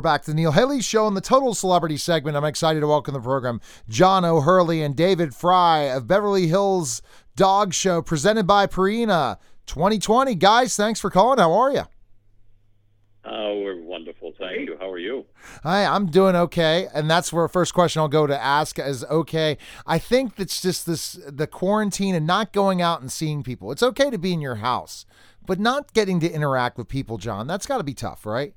We're back to the Neil Haley Show in the Total Celebrity segment. I'm excited to welcome the program John O'Hurley and David Frei of Beverly Hills Dog Show, presented by Purina 2020. Guys, thanks for calling. How are you? Oh, we're wonderful. Thank you. How are you? Hi, I'm doing okay. And that's where first question I'll go to ask is okay. I think that's just this the quarantine and not going out and seeing people. It's okay to be in your house, but not getting to interact with people, John. That's got to be tough, right?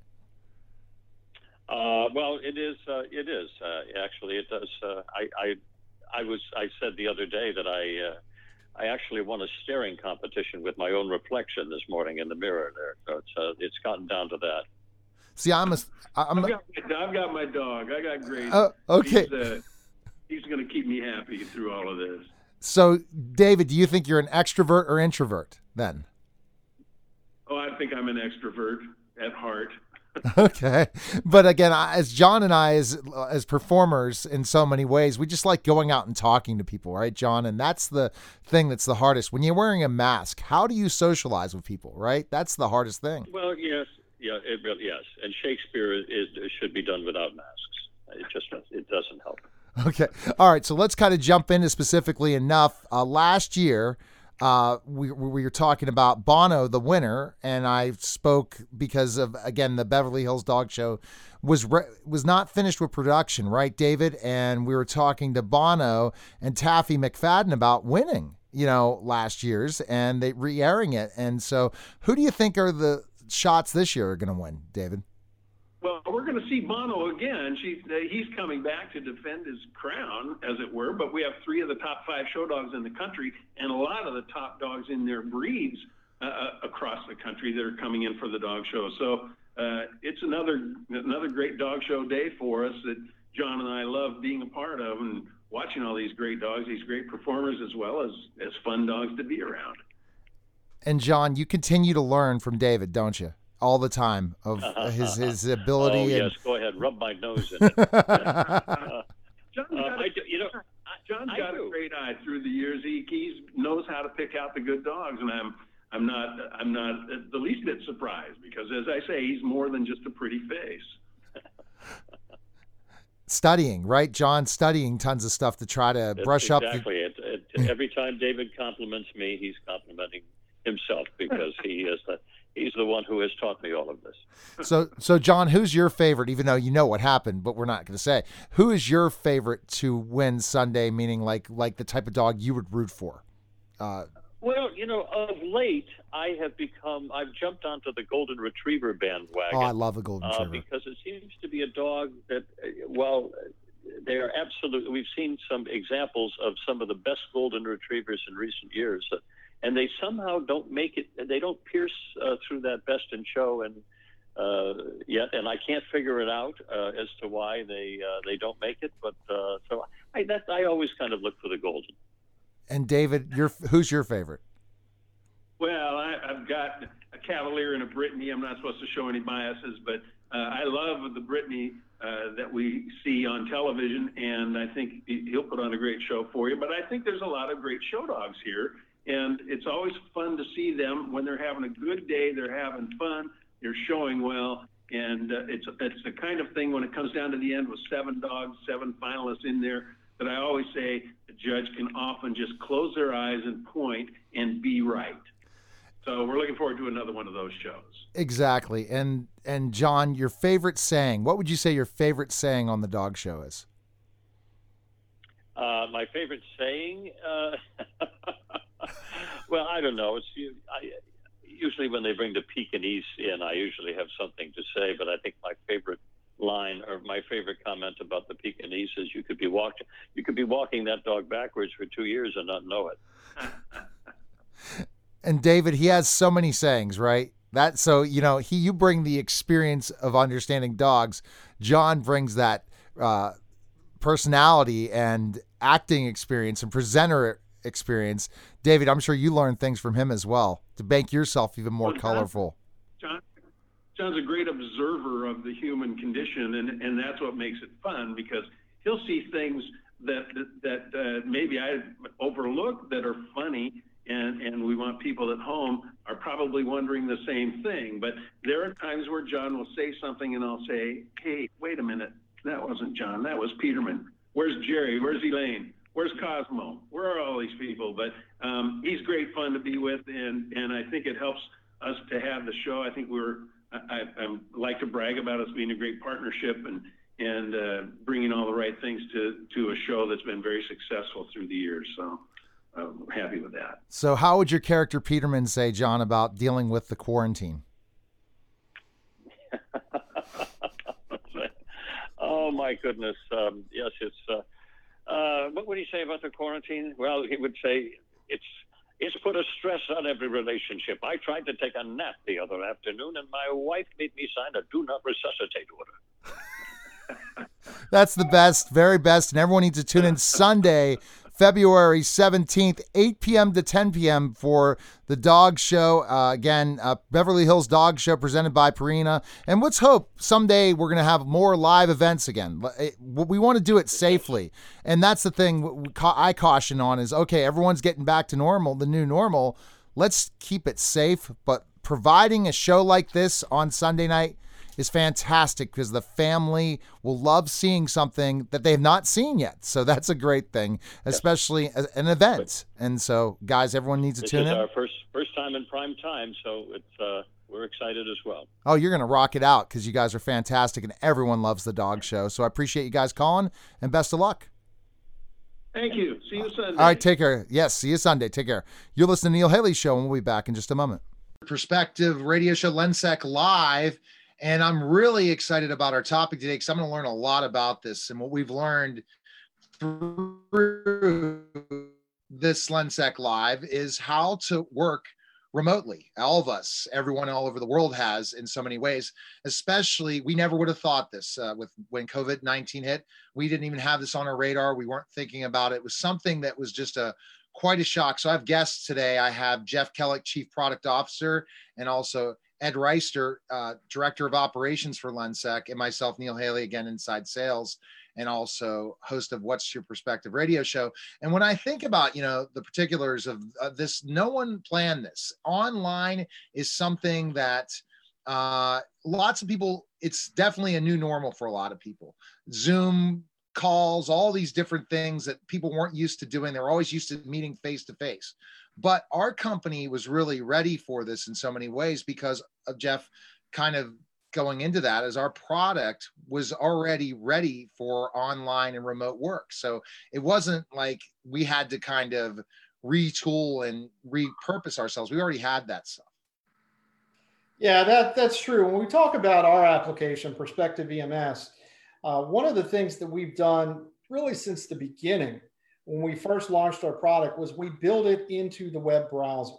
Uh, well, it is. Uh, it is uh, actually. It does. Uh, I, I, I was. I said the other day that I. Uh, I actually won a staring competition with my own reflection this morning in the mirror there. So it's uh, it's gotten down to that. See, I'm a. I'm I've got, my, I've got my dog. I got Grace. uh, okay. He's, uh, he's going to keep me happy through all of this. So, David, do you think you're an extrovert or introvert then? Oh, I think I'm an extrovert at heart. okay but again as john and i as as performers in so many ways we just like going out and talking to people right john and that's the thing that's the hardest when you're wearing a mask how do you socialize with people right that's the hardest thing Well, yes, yeah, it really yes. And Shakespeare is, is should be done without masks. It just it doesn't help. Okay. All right. So let's kind of jump into specifically enough. Uh, last year, uh, we, we were talking about Bono, the winner, and I spoke because of again the Beverly Hills Dog Show was re- was not finished with production, right, David? And we were talking to Bono and Taffy McFadden about winning, you know, last year's, and they re-airing it. And so, who do you think are the shots this year are going to win, David? Well, we're going to see Bono again. She's, uh, he's coming back to defend his crown, as it were. But we have three of the top five show dogs in the country, and a lot of the top dogs in their breeds uh, uh, across the country that are coming in for the dog show. So uh, it's another another great dog show day for us that John and I love being a part of, and watching all these great dogs, these great performers, as well as as fun dogs to be around. And John, you continue to learn from David, don't you? All the time of his his ability. Oh and, yes, go ahead, rub my nose in it. John's Uh, got a- I do, you know, John's I got do. a great eye through the years. He he knows how to pick out the good dogs, and I'm I'm not I'm not the least bit surprised because, as I say, he's more than just a pretty face. studying, right, John? Studying tons of stuff to try to that's brush up. exactly it, it. Every time David compliments me, he's complimenting himself because he is the he's the one who has taught me all of this. so, so John, who's your favorite? Even though you know what happened, but we're not going to say who is your favorite to win Sunday. Meaning, like, like the type of dog you would root for. Uh, Well, you know, of late, I have become, I've jumped onto the Golden Retriever bandwagon. oh, I love a golden uh, retriever. because it seems to be a dog that, uh, well, they are absolutely, we've seen some examples of some of the best Golden Retrievers in recent years. And they somehow don't make it, they don't pierce uh, through that best in show and uh, yet, and I can't figure it out uh, as to why they uh, they don't make it. But uh, so I that I always kind of look for the golden. And David, your who's your favorite? Well, I, I've got a Cavalier and a Brittany. I'm not supposed to show any biases, but uh, I love the Brittany uh, that we see on television, and I think he'll put on a great show for you. But I think there's a lot of great show dogs here, and it's always fun to see them when they're having a good day. They're having fun. They're showing well, and uh, it's it's the kind of thing when it comes down to the end with seven dogs, seven finalists in there. That I always say the judge can often just close their eyes and point and be right. So we're looking forward to another one of those shows. Exactly. And and John, your favorite saying. What would you say your favorite saying on the dog show is? Uh, my favorite saying, uh, well, I don't know. It's I, usually when they bring the Pekingese in, I usually have something to say. But I think my favorite line or my favorite comment about the Pekingese is you could be walking you could be walking that dog backwards for two years and not know it. And David, he has so many sayings, right? That so you know he you bring the experience of understanding dogs. John brings that uh, personality and acting experience and presenter experience. David, I'm sure you learned things from him as well to make yourself even more Well, John- colorful. John, John's a great observer of the human condition, and, and that's what makes it fun because he'll see things that that, that uh, maybe I overlooked that are funny, and, and we want people at home are probably wondering the same thing. But there are times where John will say something and I'll say, hey, wait a minute. That wasn't John. That was Peterman. Where's Jerry? Where's Elaine? Where's Cosmo? Where are all these people? But um, he's great fun to be with, and, and I think it helps us to have the show. I think we're I, I like to brag about us being a great partnership and and uh, bringing all the right things to to a show that's been very successful through the years. So I'm happy with that. So, how would your character Peterman say, John, about dealing with the quarantine? oh my goodness! Um, yes, it's. Uh, uh, what would he say about the quarantine? Well, he would say it's it's put a stress on every relationship. I tried to take a nap the other afternoon, and my wife made me sign a do not resuscitate order. That's the best, very best, and everyone needs to tune in Sunday February 17th, 8 p.m. to 10 p.m. for the dog show. Uh, again, uh, Beverly Hills Dog Show presented by Purina. And let's hope someday we're going to have more live events again. We want to do it safely. And that's the thing I caution on is okay, everyone's getting back to normal, the new normal. Let's keep it safe, but providing a show like this on Sunday night is fantastic because the family will love seeing something that they have not seen yet. So that's a great thing, especially yes. an event. And so, guys, everyone needs to this tune is in. Our first first time in prime time, so it's uh, we're excited as well. Oh, you're gonna rock it out because you guys are fantastic, and everyone loves the dog show. So I appreciate you guys calling, and best of luck. Thank you. See you Sunday. All right, take care. Yes, see you Sunday. Take care. You're listening to Neil Haley Show, and we'll be back in just a moment. Perspective Radio Show Lensec Live. And I'm really excited about our topic today because I'm going to learn a lot about this and what we've learned through this Lensec Live is how to work remotely. All of us, everyone all over the world has in so many ways. Especially, we never would have thought this uh, with when COVID 19 hit. We didn't even have this on our radar. We weren't thinking about it. It was something that was just a quite a shock. So I have guests today. I have Jeff Kellick, Chief Product Officer, and also Ed Reister, uh, Director of Operations for Lensec, and myself, Neil Haley, again, Inside Sales, and also host of What's Your Perspective radio show. And when I think about, you know, the particulars of, of this, no one planned this. Online is something that uh, lots of people, it's definitely a new normal for a lot of people. Zoom calls, all these different things that people weren't used to doing. They're always used to meeting face to face. But our company was really ready for this in so many ways because of Jeff kind of going into that as our product was already ready for online and remote work. So it wasn't like we had to kind of retool and repurpose ourselves. We already had that stuff. Yeah, that that's true. When we talk about our application, Perspective VMS, uh, one of the things that we've done really since the beginning when we first launched our product was we built it into the web browser.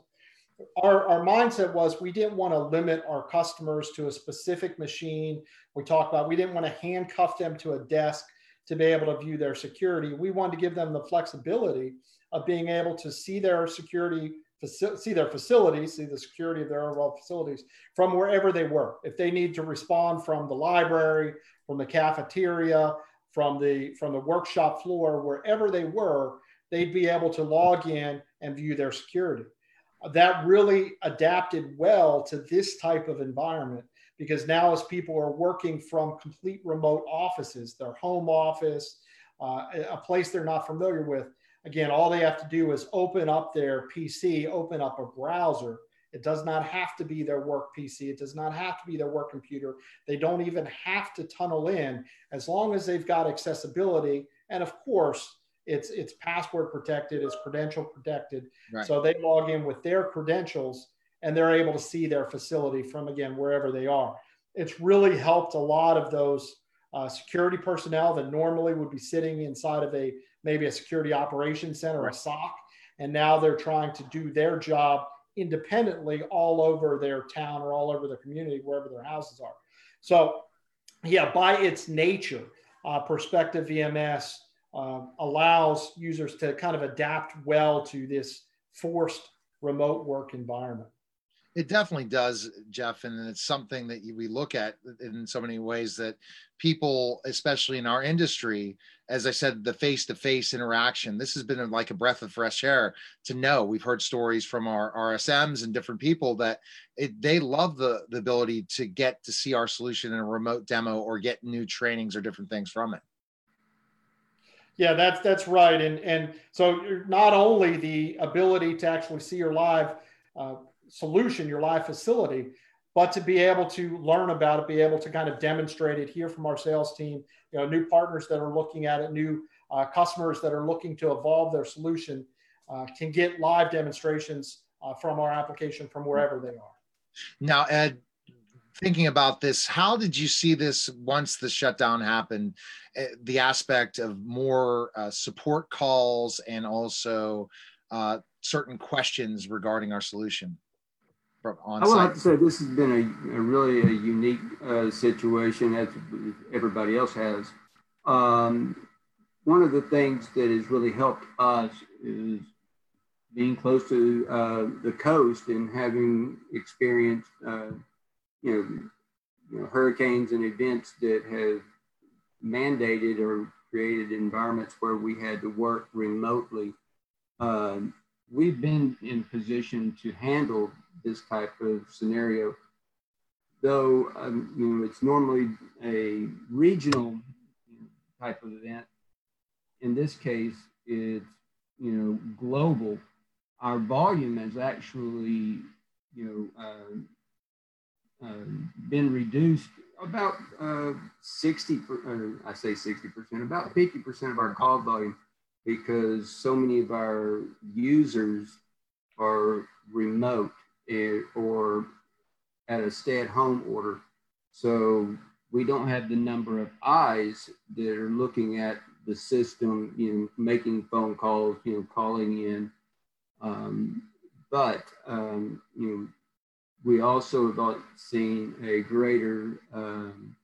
Our, our mindset was we didn't want to limit our customers to a specific machine. We talked about we didn't want to handcuff them to a desk to be able to view their security. We wanted to give them the flexibility of being able to see their security, see their facilities, see the security of their overall facilities from wherever they were. If they need to respond from the library, from the cafeteria, from the from the workshop floor wherever they were they'd be able to log in and view their security. That really adapted well to this type of environment because now as people are working from complete remote offices their home office uh, a place they're not familiar with again all they have to do is open up their pc open up a browser it does not have to be their work PC. It does not have to be their work computer. They don't even have to tunnel in as long as they've got accessibility. And of course, it's it's password protected, it's credential protected. Right. So they log in with their credentials and they're able to see their facility from again wherever they are. It's really helped a lot of those uh, security personnel that normally would be sitting inside of a maybe a security operations center or a SOC, and now they're trying to do their job independently all over their town or all over their community, wherever their houses are. So, yeah, by its nature, uh, Perspective VMS uh, allows users to kind of adapt well to this forced remote work environment. It definitely does, Jeff, and it's something that we look at in so many ways that people, especially in our industry, as I said, the face-to-face interaction. This has been like a breath of fresh air to know. We've heard stories from our RSMs and different people that it, they love the the ability to get to see our solution in a remote demo or get new trainings or different things from it. Yeah, that's that's right, and and so not only the ability to actually see your live uh, solution, your live facility, but to be able to learn about it, be able to kind of demonstrate it, hear from our sales team, you know, new partners that are looking at it, new uh, customers that are looking to evolve their solution, uh, can get live demonstrations uh, from our application from wherever they are. Now, Ed, thinking about this, how did you see this once the shutdown happened? Eh, the aspect of more uh, support calls and also uh, certain questions regarding our solution from on I would have to say this has been a, a really a unique uh, situation as everybody else has. Um, one of the things that has really helped us is being close to uh, the coast and having experienced, uh, you, know, you know, hurricanes and events that have mandated or created environments where we had to work remotely. Um, we've been in position to handle this type of scenario, though um, you know it's normally a regional type of event. In this case, it's you know global. Our volume has actually you know uh, uh, been reduced about uh, 60 uh, I say 60 percent about 50 percent of our call volume because so many of our users are remote eh, or at a stay-at-home order. So we don't have the number of eyes that are looking at the system, you know, making phone calls, you know, calling in. Um, but um, you know, we also have seen a greater um,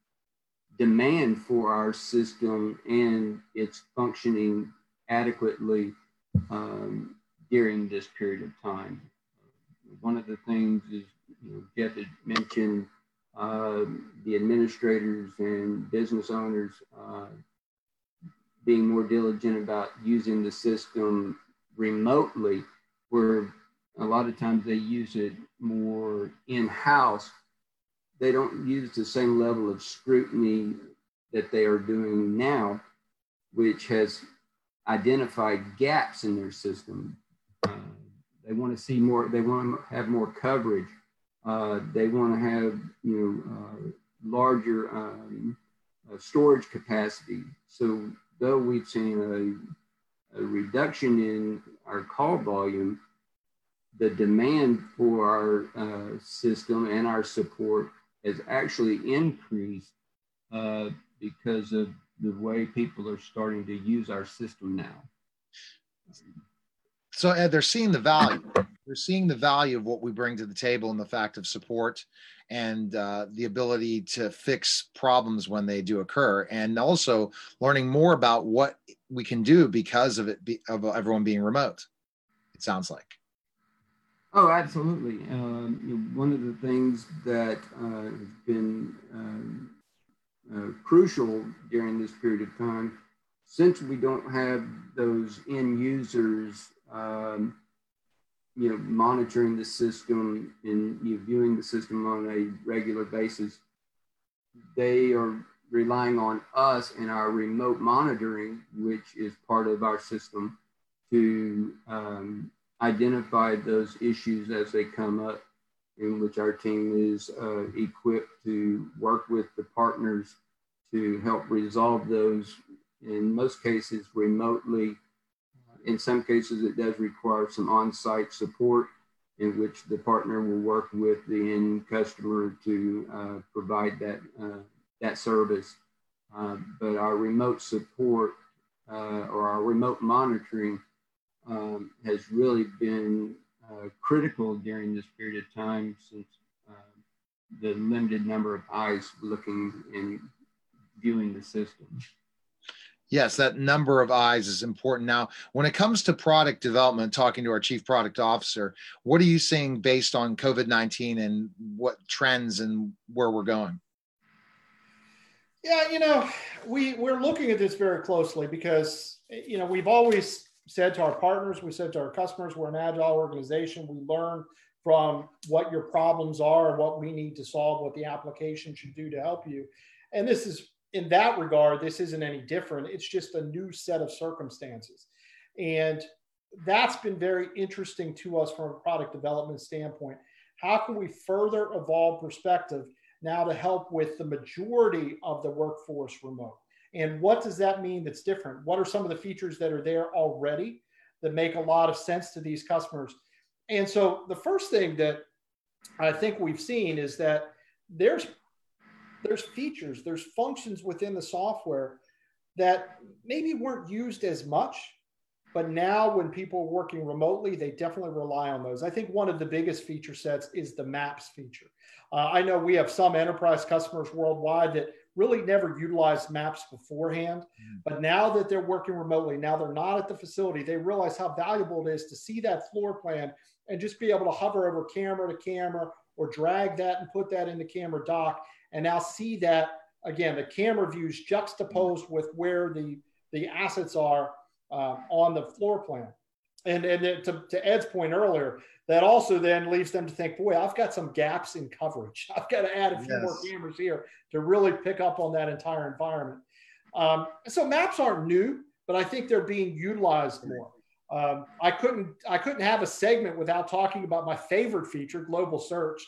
demand for our system and its functioning adequately um, during this period of time. One of the things is, you know, Jeff had mentioned uh, the administrators and business owners uh, being more diligent about using the system remotely, where a lot of times they use it more in house. They don't use the same level of scrutiny that they are doing now, which has identified gaps in their system. Uh, they want to see more, they want to have more coverage. Uh, they want to have, you know, uh, larger um, uh, storage capacity. So though we've seen a, a, reduction in our call volume, the demand for our uh, system and our support has actually increased uh, because of the way people are starting to use our system now. So Ed, they're seeing the value. They're seeing the value of what we bring to the table and the fact of support and uh, the ability to fix problems when they do occur, and also learning more about what we can do because of it be, of everyone being remote. It sounds like. Oh, absolutely. Um, you know, one of the things that uh, has been um, uh, crucial during this period of time. Since we don't have those end users, um, you know, monitoring the system and you know, viewing the system on a regular basis, they are relying on us and our remote monitoring, which is part of our system, to um, identify those issues as they come up in which our team is uh, equipped to work with the partners to help resolve those, in most cases remotely. In some cases, it does require some on site support in which the partner will work with the end customer to uh, provide that, uh, that service. Uh, but our remote support or our remote monitoring um, has really been uh, critical during this period of time since uh, the limited number of eyes looking and viewing the system. Yes, that number of eyes is important. Now, when it comes to product development, talking to our chief product officer, what are you seeing based on COVID 19 and what trends and where we're going? Yeah, you know, we, we're looking at this very closely because, you know, we've always said to our partners, we said to our customers, we're an agile organization. We learn from what your problems are, and what we need to solve, what the application should do to help you. And this is in that regard, this isn't any different. It's just a new set of circumstances. And that's been very interesting to us from a product development standpoint. How can we further evolve perspective now to help with the majority of the workforce remote? And what does that mean that's different? What are some of the features that are there already that make a lot of sense to these customers? And so the first thing that I think we've seen is that there's there's features, there's functions within the software that maybe weren't used as much, but now when people are working remotely, they definitely rely on those. I think one of the biggest feature sets is the maps feature. Uh, I know we have some enterprise customers worldwide that really never utilized maps beforehand, mm. but now that they're working remotely, now they're not at the facility, they realize how valuable it is to see that floor plan and just be able to hover over camera to camera or drag that and put that in the camera dock and now see that again the camera views juxtaposed with where the the assets are uh, on the floor plan. And and to, to ed's point earlier that also then leaves them to think boy i've got some gaps in coverage. I've got to add a few yes. more cameras here to really pick up on that entire environment. Um, so maps aren't new but i think they're being utilized more. Um, i couldn't i couldn't have a segment without talking about my favorite feature global search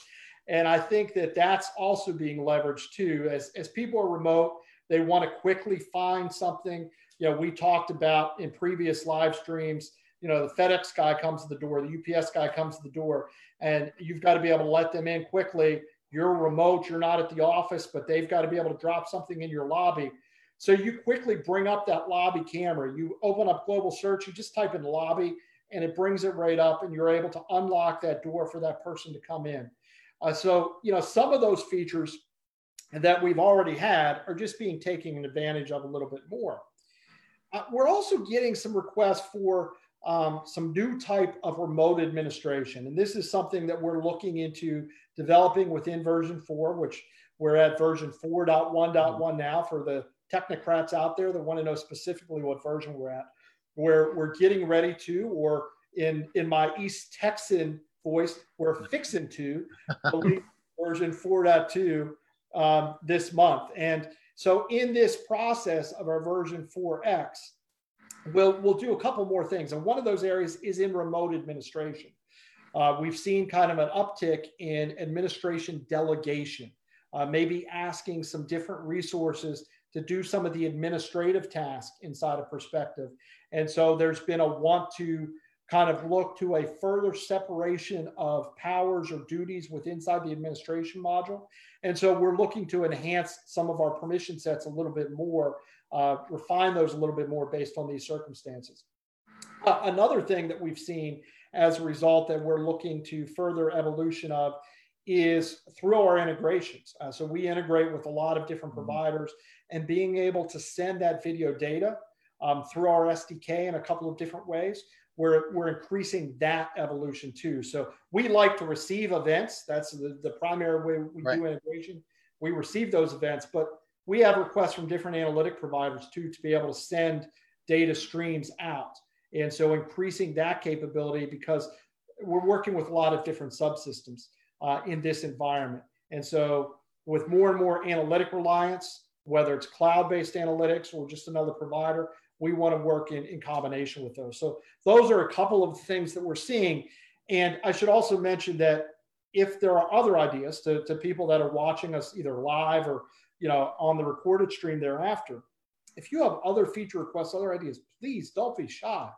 and I think that that's also being leveraged too. As, as people are remote, they want to quickly find something. You know, we talked about in previous live streams, you know, the FedEx guy comes to the door, the UPS guy comes to the door, and you've got to be able to let them in quickly. You're remote, you're not at the office, but they've got to be able to drop something in your lobby. So you quickly bring up that lobby camera. You open up global search, you just type in lobby, and it brings it right up, and you're able to unlock that door for that person to come in. Uh, so, you know, some of those features that we've already had are just being taken advantage of a little bit more. Uh, we're also getting some requests for um, some new type of remote administration. And this is something that we're looking into developing within version 4, which we're at version 4.1.1 now for the technocrats out there that want to know specifically what version we're at. Where we're getting ready to, or in, in my East Texan voice. We're fixing to believe version 4.2 um, this month. And so in this process of our version 4X, we'll, we'll do a couple more things. And one of those areas is in remote administration. Uh, we've seen kind of an uptick in administration delegation, uh, maybe asking some different resources to do some of the administrative tasks inside of perspective. And so there's been a want to kind of look to a further separation of powers or duties with inside the administration module. And so we're looking to enhance some of our permission sets a little bit more, uh, refine those a little bit more based on these circumstances. Uh, another thing that we've seen as a result that we're looking to further evolution of is through our integrations. Uh, so we integrate with a lot of different mm-hmm. providers and being able to send that video data um, through our SDK in a couple of different ways we're, we're increasing that evolution too. So we like to receive events. That's the, the primary way we right. do integration. We receive those events, but we have requests from different analytic providers too to be able to send data streams out. And so increasing that capability because we're working with a lot of different subsystems uh, in this environment. And so with more and more analytic reliance, whether it's cloud-based analytics or just another provider, we want to work in, in combination with those. So those are a couple of things that we're seeing. And I should also mention that if there are other ideas to, to people that are watching us either live or you know on the recorded stream thereafter, if you have other feature requests, other ideas, please don't be shy.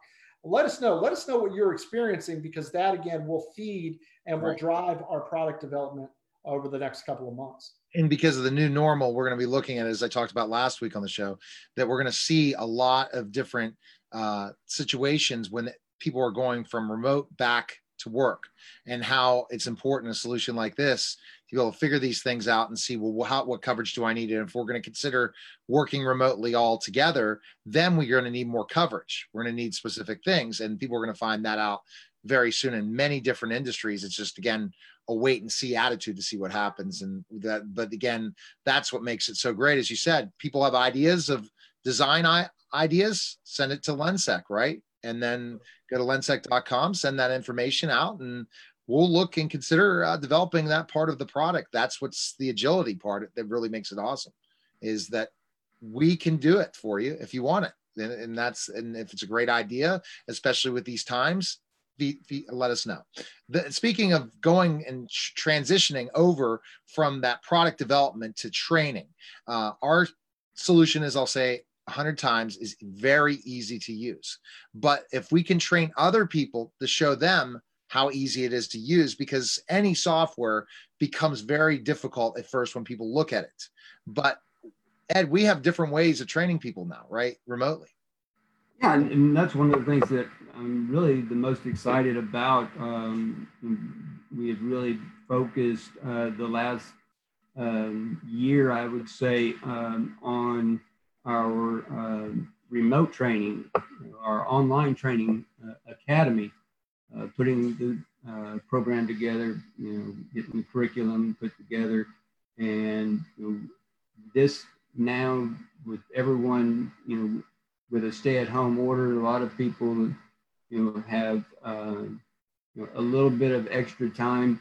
Let us know. Let us know what you're experiencing because that again will feed and will drive our product development over the next couple of months and because of the new normal, we're going to be looking at, as I talked about last week on the show, that we're going to see a lot of different uh, situations when people are going from remote back to work and how it's important a solution like this to be able to figure these things out and see well how, what coverage do i need? And if we're going to consider working remotely all together then we're going to need more coverage. We're going to need specific things and people are going to find that out very soon in many different industries. It's just again a wait and see attitude to see what happens. And that but again that's what makes it so great. As you said people have ideas of design ideas send it to lensec right? And then go to lensec.com send that information out and we'll look and consider uh, developing that part of the product. That's what's the agility part that really makes it awesome is that we can do it for you if you want it. And, and that's and if it's a great idea especially with these times be, be, let us know. The, speaking of going and transitioning over from that product development to training, uh, our solution is I'll say 100 times is very easy to use. But if we can train other people to show them how easy it is to use, because any software becomes very difficult at first when people look at it. But Ed, we have different ways of training people now, right? Remotely. Yeah, and that's one of the things that I'm really the most excited about. Um, we have really focused uh, the last um, year, I would say, um, on our uh, remote training, our online training uh, academy, uh, putting the uh, program together, you know, getting the curriculum put together, and you know, this now with everyone, you know, with a stay-at-home order, a lot of people you know, have uh, you know, a little bit of extra time,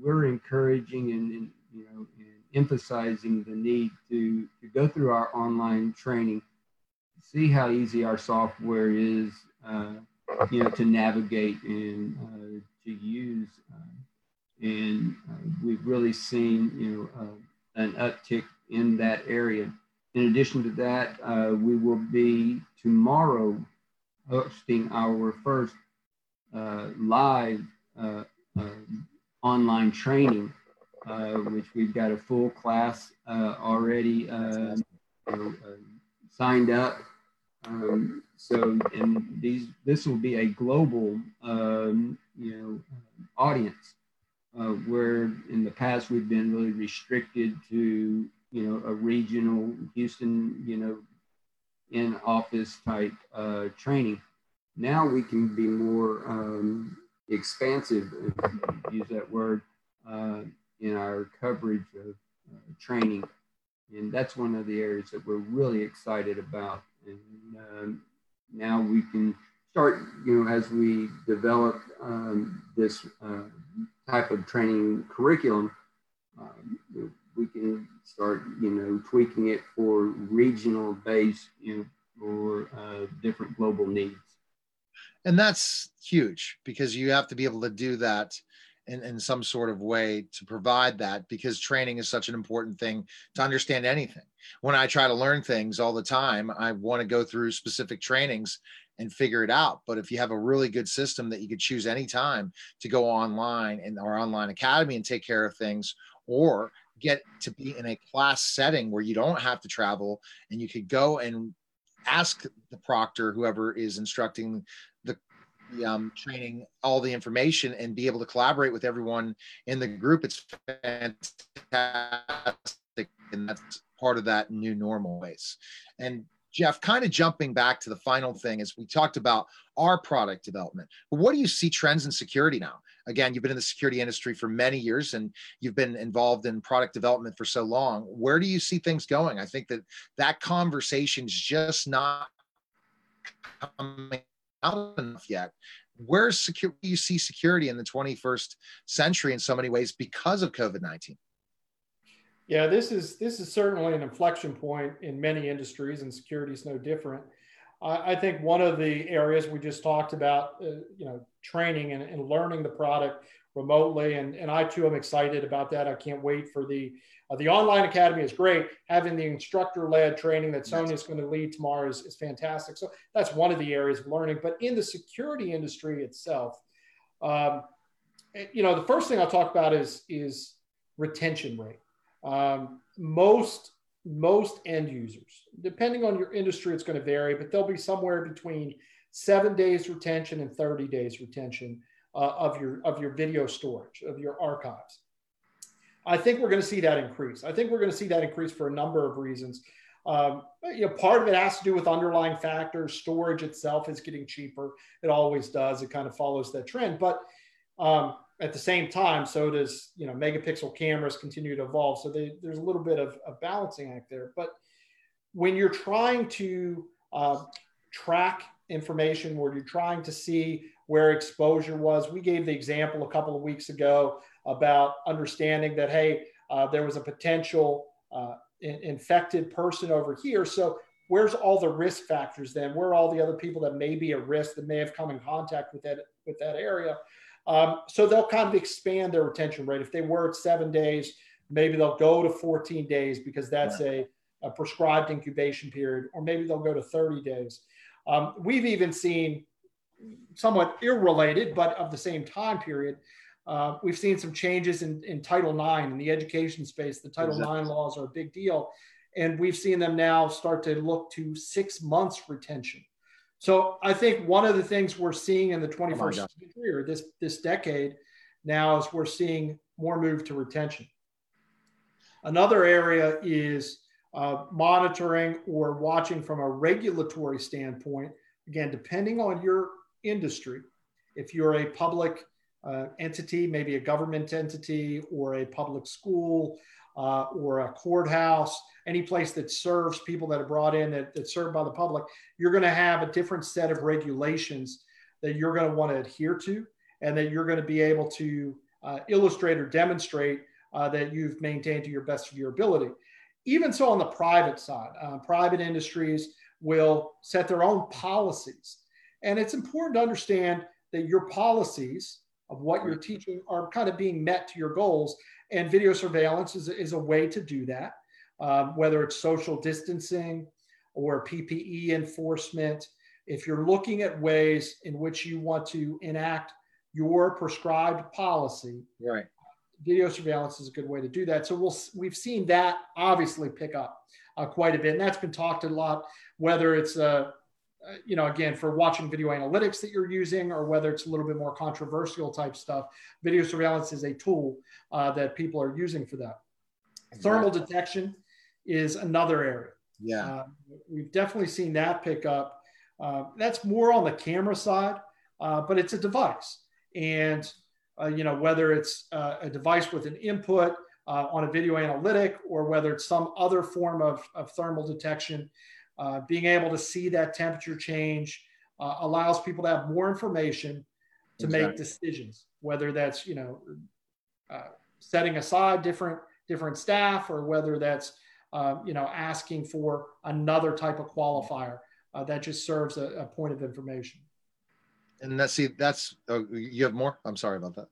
we're encouraging and, and you know and emphasizing the need to, to go through our online training, see how easy our software is, uh, you know, to navigate and uh, to use. Uh, and uh, we've really seen, you know, uh, an uptick in that area. In addition to that, we will be tomorrow hosting our first uh, live uh, uh, online training, uh, which we've got a full class uh, already signed up. Um, so, and these this will be a global, um, you know, audience. Uh, where in the past we've been really restricted to you know a regional Houston you know in office type uh, training. Now we can be more um, expansive, use that word, uh, in our coverage of uh, training. And that's one of the areas that we're really excited about. And um, now we can start, you know, as we develop um, this uh, type of training curriculum, um, we can start, you know, tweaking it for regional base you know, or uh, different global needs. And that's huge because you have to be able to do that in, in some sort of way to provide that because training is such an important thing to understand anything. When I try to learn things all the time, I want to go through specific trainings and figure it out. But if you have a really good system that you could choose anytime to go online in our online academy and take care of things, or get to be in a class setting where you don't have to travel and you could go and ask the proctor whoever is instructing the, the um, training all the information and be able to collaborate with everyone in the group it's fantastic and that's part of that new normal ways and Jeff, kind of jumping back to the final thing is we talked about our product development. But what do you see trends in security now? Again, you've been in the security industry for many years and you've been involved in product development for so long. Where do you see things going? I think that that conversation is just not coming out enough yet. Where's security? You see security in the 21st century in so many ways because of COVID 19. Yeah, this is this is certainly an inflection point in many industries, and security is no different. I, I think one of the areas we just talked about, uh, you know, training and, and, learning the product remotely, and, and I too am excited about that. I can't wait for the uh, the online academy is great. Having the instructor-led training that Sonia is going to lead tomorrow is, is fantastic. So that's one of the areas of learning. But in the security industry itself, um, eh, you know, the first thing I'll talk about is is retention rate. Um, most most end users, depending on your industry, it's going to vary, but there'll be somewhere between seven days retention and 30 days retention uh, of your of your video storage of your archives. I think we're going to see that increase. I think we're going to see that increase for a number of reasons. Um, you know, part of it has to do with underlying factors. Storage itself is getting cheaper. It always does. It kind of follows that trend. But um, at the same time, so does you know megapixel cameras continue to evolve. So they, there's a little bit of a balancing act there. But when you're trying to uh, track information, where you're trying to see where exposure was, we gave the example a couple of weeks ago about understanding that hey, uh, there was a potential uh, in- infected person over here. So where's all the risk factors then? Where are all the other people that may be at risk that may have come in contact with that with that area? Um, so they'll kind of expand their retention rate. If they were at seven days, maybe they'll go to 14 days because that's a, a prescribed incubation period, or maybe they'll go to 30 days. Um, we've even seen somewhat irrelated, but of the same time period. Uh, we've seen some changes in, in Title IX in the education space. The Title exactly. IX laws are a big deal. And we've seen them now start to look to six months retention. So I think one of the things we're seeing in the 21st oh century or this, this decade now is we're seeing more move to retention. Another area is uh, monitoring or watching from a regulatory standpoint. Again, depending on your industry, if you're a public uh, entity, maybe a government entity or a public school uh, or a courthouse, any place that serves people that are brought in that, that's served by the public, you're going to have a different set of regulations that you're going to want to adhere to and that you're going to be able to uh, illustrate or demonstrate uh, that you've maintained to your best of your ability. Even so, on the private side, uh, private industries will set their own policies. And it's important to understand that your policies of what you're teaching are kind of being met to your goals. And video surveillance is, is a way to do that, um, whether it's social distancing or PPE enforcement. If you're looking at ways in which you want to enact your prescribed policy, right. video surveillance is a good way to do that. So we'll, we've seen that obviously pick up uh, quite a bit. And that's been talked a lot, whether it's uh, uh, you know, again, for watching video analytics that you're using, or whether it's a little bit more controversial type stuff, video surveillance is a tool uh, that people are using for that. Exactly. Thermal detection is another area. Yeah. Uh, we've definitely seen that pick up. Uh, that's more on the camera side, uh, but it's a device. And, uh, you know, whether it's a device with an input on a video analytic or whether it's some other form of, of thermal detection, uh, being able to see that temperature change uh, allows people to have more information to exactly. make decisions, whether that's you know uh, setting aside different different staff or whether that's uh, you know asking for another type of qualifier uh, that just serves a, a, point of information. And that's see that's oh, you have more. I'm sorry about that.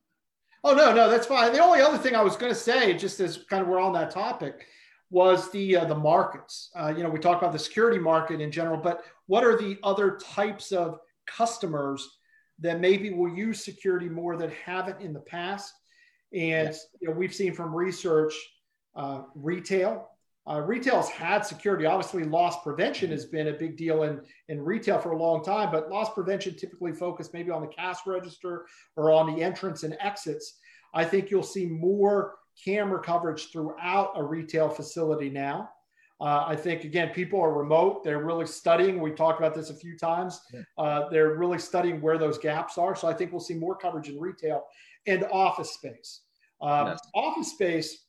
Oh no, no, that's fine. The only other thing I was going to say, just as kind of we're on that topic, was the uh, the markets. Uh, you know, we talk about the security market in general, but what are the other types of customers that maybe will use security more that haven't in the past? And yes. you know, we've seen from research, uh, retail. Uh, retail has had security. Obviously, loss prevention has been a big deal in, in retail for a long time, but loss prevention typically focused maybe on the cash register or on the entrance and exits. I think you'll see more camera coverage throughout a retail facility now. Uh, I think again, people are remote. They're really studying. We talked about this a few times. Uh, they're really studying where those gaps are. So I think we'll see more coverage in retail and office space. Um, yes. Office space.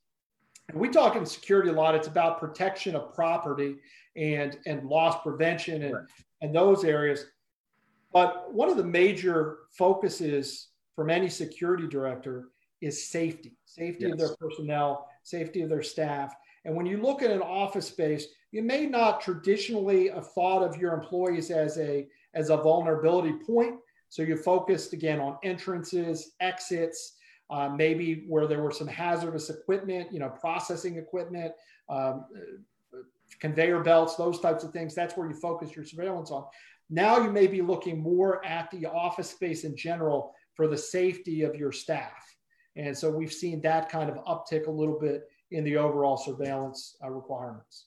We talk in security a lot. It's about protection of property and and loss prevention and right. and those areas. But one of the major focuses from any security director is safety safety yes. of their personnel, safety of their staff. And when you look at an office space, you may not traditionally have thought of your employees as a as a vulnerability point. So you focused again on entrances, exits, uh, maybe where there were some hazardous equipment, you know, processing equipment, um, conveyor belts, those types of things. That's where you focus your surveillance on. Now you may be looking more at the office space in general for the safety of your staff. And so we've seen that kind of uptick a little bit in the overall surveillance uh, requirements.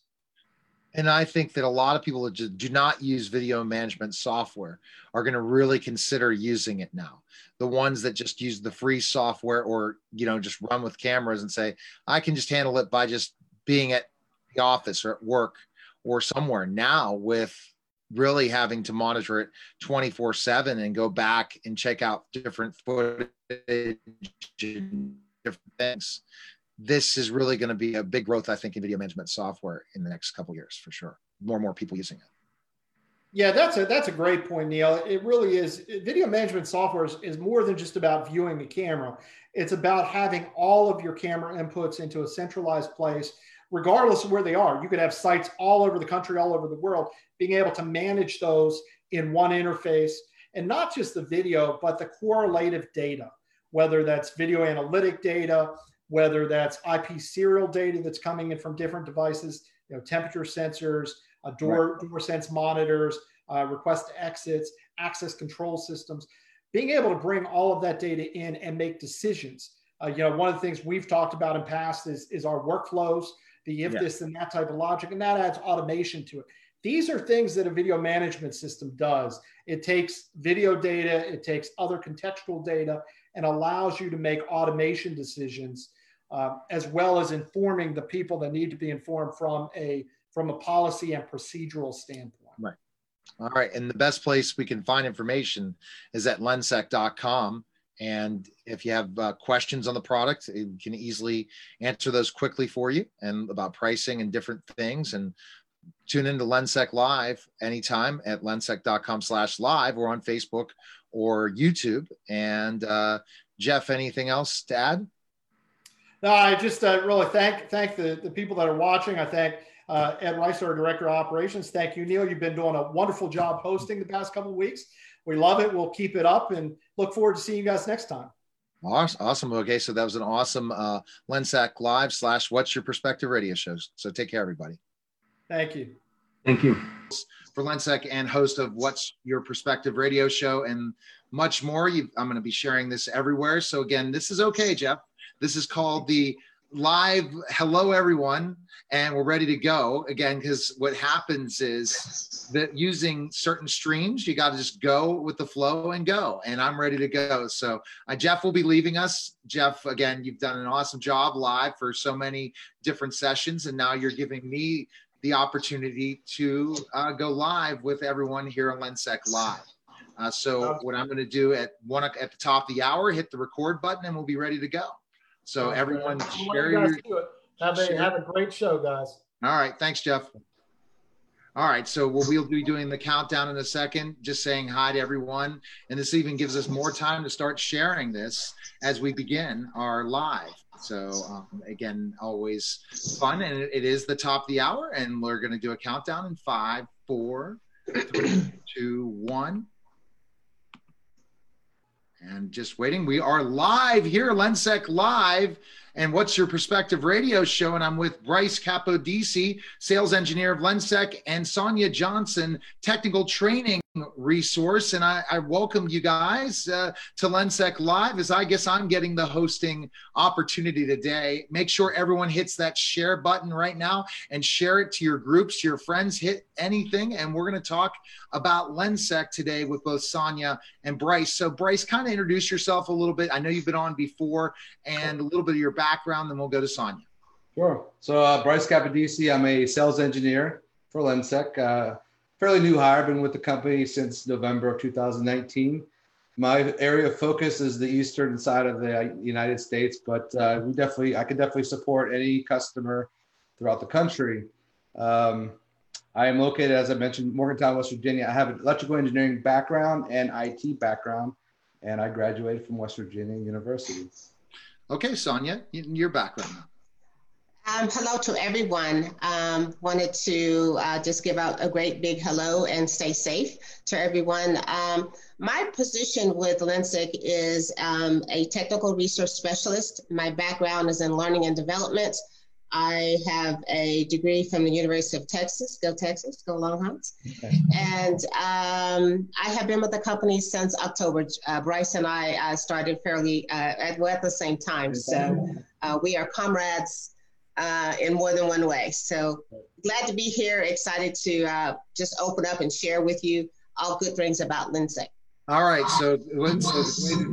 And I think that a lot of people that do not use video management software are going to really consider using it now. The ones that just use the free software or, you know, just run with cameras and say, I can just handle it by just being at the office or at work or somewhere. Now, with really having to monitor it 24 7 and go back and check out different footage different things this is really going to be a big growth, I think, in video management software in the next couple years for sure. More and more people using it. Yeah, that's a that's a great point, Neil. It really is. Video management software is, is more than just about viewing a camera. It's about having all of your camera inputs into a centralized place, regardless of where they are. You could have sites all over the country, all over the world, being able to manage those in one interface, and not just the video, but the correlative data, whether that's video analytic data, whether that's IP serial data that's coming in from different devices, you know, temperature sensors, uh, door, right. door sense monitors, uh, request to exits, access control systems, being able to bring all of that data in and make decisions. Uh, you know, one of the things we've talked about in past is, is our workflows, the if yeah. this and that type of logic, and that adds automation to it. These are things that a video management system does. It takes video data, it takes other contextual data, and allows you to make automation decisions uh, as well as informing the people that need to be informed from a from a policy and procedural standpoint. Right. All right. And the best place we can find information is at lensec.com. And if you have uh, questions on the product, it can easily answer those quickly for you and about pricing and different things. And tune into Lensec Live anytime at lensec.com slash live or on Facebook or YouTube. And uh, Jeff, anything else to add? No, I just uh, really thank thank the, the people that are watching. I thank uh, Ed Rice, our director of operations. Thank you, Neil. You've been doing a wonderful job hosting the past couple of weeks. We love it. We'll keep it up and look forward to seeing you guys next time. Awesome. Okay, so that was an awesome uh, Lensec Live slash What's Your Perspective radio shows. So take care, everybody. Thank you. Thank you. For Lensec and host of What's Your Perspective radio show and much more. You, I'm going to be sharing this everywhere. So again, this is okay, Jeff. This is called the live hello everyone and we're ready to go again because what happens is that using certain streams you got to just go with the flow and go and i'm ready to go so uh, jeff will be leaving us jeff again you've done an awesome job live for so many different sessions and now you're giving me the opportunity to uh, go live with everyone here on lensec live uh, so what i'm going to do at one at the top of the hour hit the record button and we'll be ready to go so everyone share your have a share. have a great show, guys. All right, thanks, Jeff. All right, so we'll, we'll be doing the countdown in a second, just saying hi to everyone. And this even gives us more time to start sharing this as we begin our live. So, um, again, always fun. And it, it is the top of the hour, and we're going to do a countdown in five, four, three, two, one. And just waiting, we are live here, Lensec Live and What's Your Perspective radio show. And I'm with Bryce Capodisi, sales engineer of Lensec, and Sonia Johnson, technical training resource. And I, I welcome you guys uh, to Lensec Live as I guess I'm getting the hosting opportunity today. Make sure everyone hits that share button right now and share it to your groups, your friends, hit anything. And we're going to talk about Lensec today with both Sonia and Bryce. So, Bryce, kind of introduce yourself a little bit. I know you've been on before and a little bit of your background, then we'll go to Sonia. Sure. So, uh, Bryce Capodisi, I'm a sales engineer for Lensec. Uh, fairly new hire, been with the company since November of 2019. My area of focus is the eastern side of the United States, but uh, we definitely, I can definitely support any customer throughout the country. Um, I am located, as I mentioned, Morgantown, West Virginia. I have an electrical engineering background and IT background, and I graduated from West Virginia University. Okay, Sonia, your background. Um, hello to everyone. Um, wanted to uh, just give out a great big hello and stay safe to everyone. Um, my position with Lensec is um, a technical research specialist. My background is in learning and development. I have a degree from the University of Texas. Go Texas, go Longhorns. Okay. And um, I have been with the company since October. Uh, Bryce and I uh, started fairly uh, at, well, at the same time. So uh, we are comrades uh, in more than one way. So glad to be here. Excited to uh, just open up and share with you all good things about Lensec. All right, so let's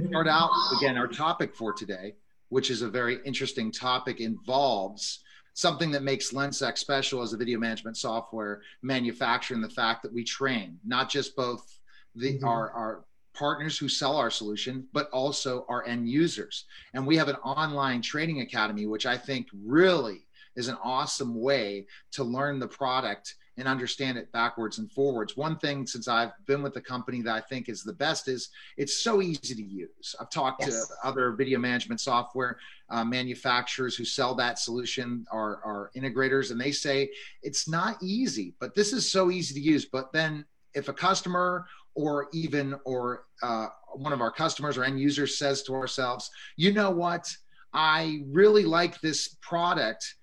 start out again. Our topic for today, which is a very interesting topic, involves something that makes Lensec special as a video management software manufacturer and the fact that we train not just both the mm-hmm. our, our partners who sell our solution, but also our end users. And we have an online training academy, which I think really is an awesome way to learn the product and understand it backwards and forwards. One thing since I've been with the company that I think is the best is it's so easy to use. I've talked yes. to other video management software uh, manufacturers who sell that solution, our, our integrators, and they say it's not easy, but this is so easy to use. But then if a customer or even or uh, one of our customers or end users says to ourselves, you know what, I really like this product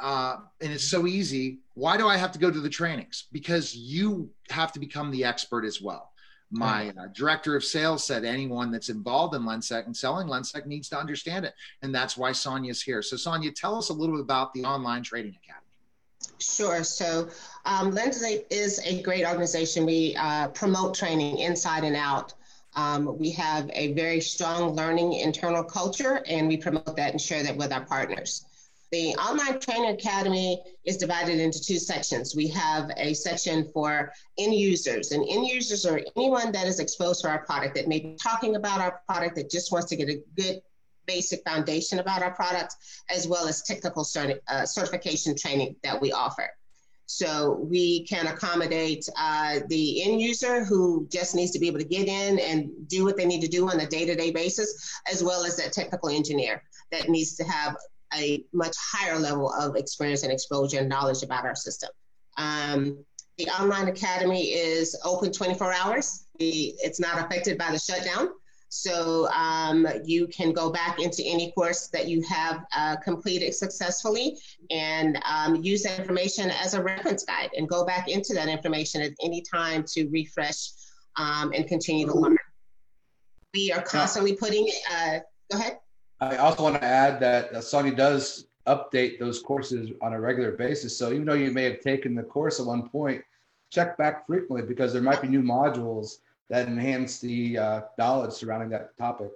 uh, and it's so easy. Why do I have to go to the trainings? Because you have to become the expert as well. My uh, director of sales said anyone that's involved in Lensec and selling Lensec needs to understand it. And that's why Sonia's here. So, Sonia, tell us a little bit about the Online Training Academy. Sure. So, um, is a great organization. We uh, promote training inside and out. Um, we have a very strong learning internal culture, and we promote that and share that with our partners. The Online Training Academy is divided into two sections. We have a section for end users, and end users are anyone that is exposed to our product that may be talking about our product that just wants to get a good basic foundation about our products, as well as technical uh, certification training that we offer. So we can accommodate uh, the end user who just needs to be able to get in and do what they need to do on a day-to-day basis, as well as that technical engineer that needs to have a much higher level of experience and exposure and knowledge about our system. Um, the online academy is open 24 hours. The, it's not affected by the shutdown. So um, you can go back into any course that you have uh, completed successfully and um, use that information as a reference guide and go back into that information at any time to refresh um, and continue to learn. We are constantly putting, uh, go ahead. I also want to add that uh, Sonia does update those courses on a regular basis. So even though you may have taken the course at one point, check back frequently because there might be new modules that enhance the uh, knowledge surrounding that topic.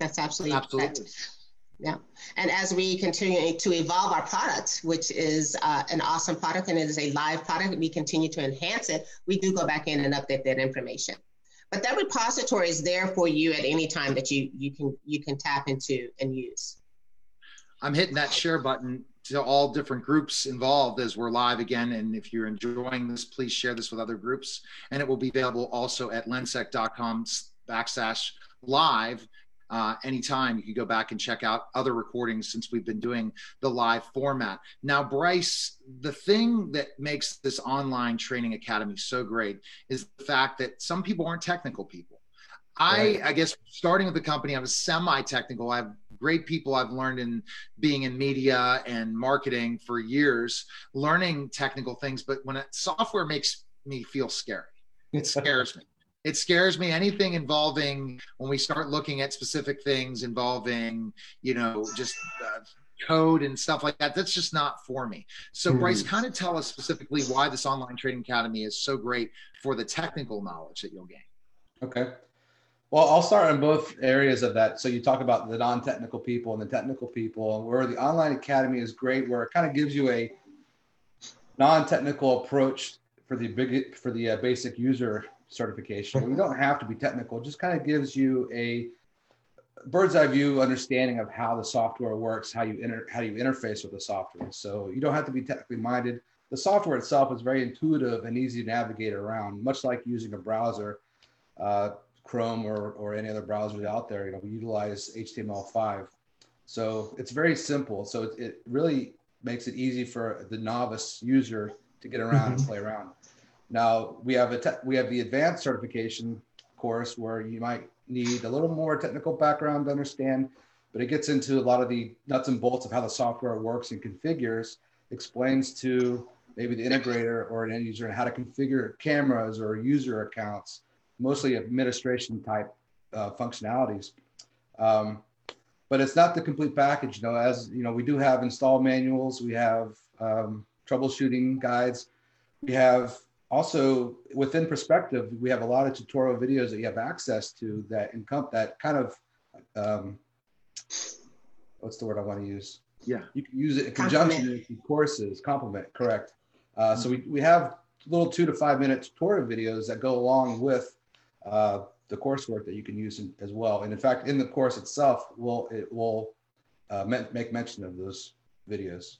That's absolutely, absolutely. correct. Yeah. And as we continue to evolve our product, which is uh, an awesome product and it is a live product, we continue to enhance it. We do go back in and update that information. But that repository is there for you at any time that you you can you can tap into and use. I'm hitting that share button to all different groups involved as we're live again. And if you're enjoying this, please share this with other groups. And it will be available also at lensec.com backslash live uh, anytime. You can go back and check out other recordings since we've been doing the live format. Now, Bryce, the thing that makes this online training academy so great is the fact that some people aren't technical people. Right. I, I guess starting with the company, I was semi-technical. I have great people I've learned in being in media and marketing for years, learning technical things. But when it, software makes me feel scary, it scares me. It scares me. Anything involving when we start looking at specific things involving you know just uh, code and stuff like that that's just not for me. So mm. bryce kind of tell us specifically why this online training academy is so great for the technical knowledge that you'll gain. Okay well i'll start in both areas of that so you talk about the non-technical people and the technical people where the online academy is great where it kind of gives you a non-technical approach for the big for the uh, basic user certification. We don't have to be technical. It just kind of gives you a bird's eye view understanding of how the software works, how you inter- how you interface with the software. So you don't have to be technically minded. The software itself is very intuitive and easy to navigate around, much like using a browser, uh, Chrome or, or any other browsers out there. You know, we utilize HTML5. So it's very simple. So it, it really makes it easy for the novice user to get around and mm-hmm. play around. Now we have a te- we have the advanced certification course where you might need a little more technical background to understand, but it gets into a lot of the nuts and bolts of how the software works and configures, explains to maybe the integrator or an end user how to configure cameras or user accounts, mostly administration type uh, functionalities. Um, but it's not the complete package. You know, as you know, we do have install manuals, we have um, troubleshooting guides, we have also within perspective, we have a lot of tutorial videos that you have access to that encom- that kind of um, what's the word I want to use? Yeah, you can use it in conjunction with courses. Complement, correct. Uh, so we, we have little two to five minute tutorial videos that go along with uh, the coursework that you can use in, as well. And in fact, in the course itself, will it will uh, make mention of those videos.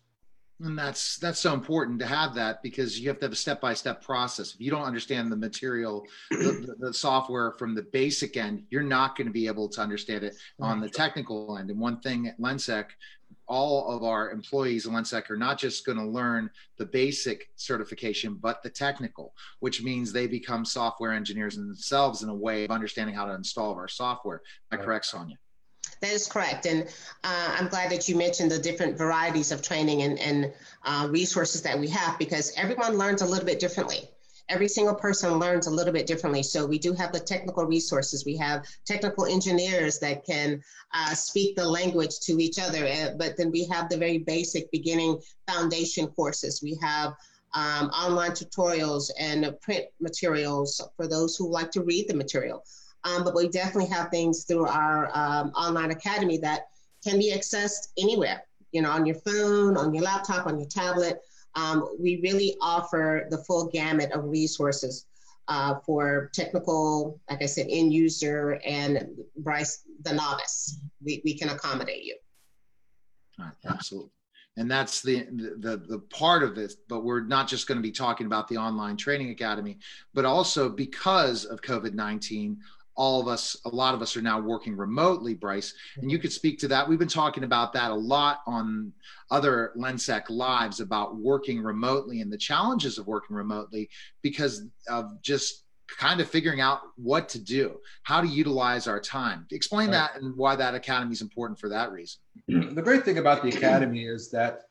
And that's that's so important to have that because you have to have a step by step process. If you don't understand the material, the, the, the, software from the basic end, you're not going to be able to understand it on the technical end. And one thing at Lensec, all of our employees in Lensec are not just going to learn the basic certification, but the technical, which means they become software engineers themselves in a way of understanding how to install our software. Am I correct, Sonia? That is correct. And uh, I'm glad that you mentioned the different varieties of training and, and uh, resources that we have because everyone learns a little bit differently. Every single person learns a little bit differently. So we do have the technical resources. We have technical engineers that can uh, speak the language to each other. Uh, but then we have the very basic beginning foundation courses. We have um, online tutorials and print materials for those who like to read the material. Um, but we definitely have things through our um, online academy that can be accessed anywhere, you know, on your phone, on your laptop, on your tablet. Um, we really offer the full gamut of resources uh, for technical, like I said, end user and Bryce, the novice. We, we can accommodate you. Absolutely and that's the, the the part of it but we're not just going to be talking about the online training academy but also because of covid-19 all of us, a lot of us are now working remotely, Bryce, and you mm-hmm. could speak to that. We've been talking about that a lot on other Lensec lives about working remotely and the challenges of working remotely because of just kind of figuring out what to do, how to utilize our time. Explain right. that and why that academy is important for that reason. The great thing about the academy is that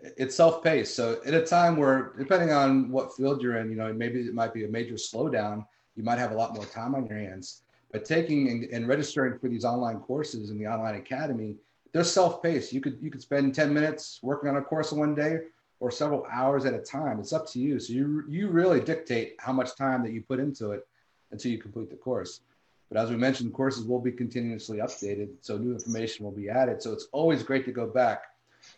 it's self-paced. So at a time where, depending on what field you're in, you know, maybe it might be a major slowdown. You might have a lot more time on your hands but taking and, and registering for these online courses in the online academy, they're self-paced. You could you could spend 10 minutes working on a course in one day or several hours at a time. It's up to you. So you you really dictate how much time that you put into it until you complete the course. But as we mentioned, courses will be continuously updated, so new information will be added. So it's always great to go back.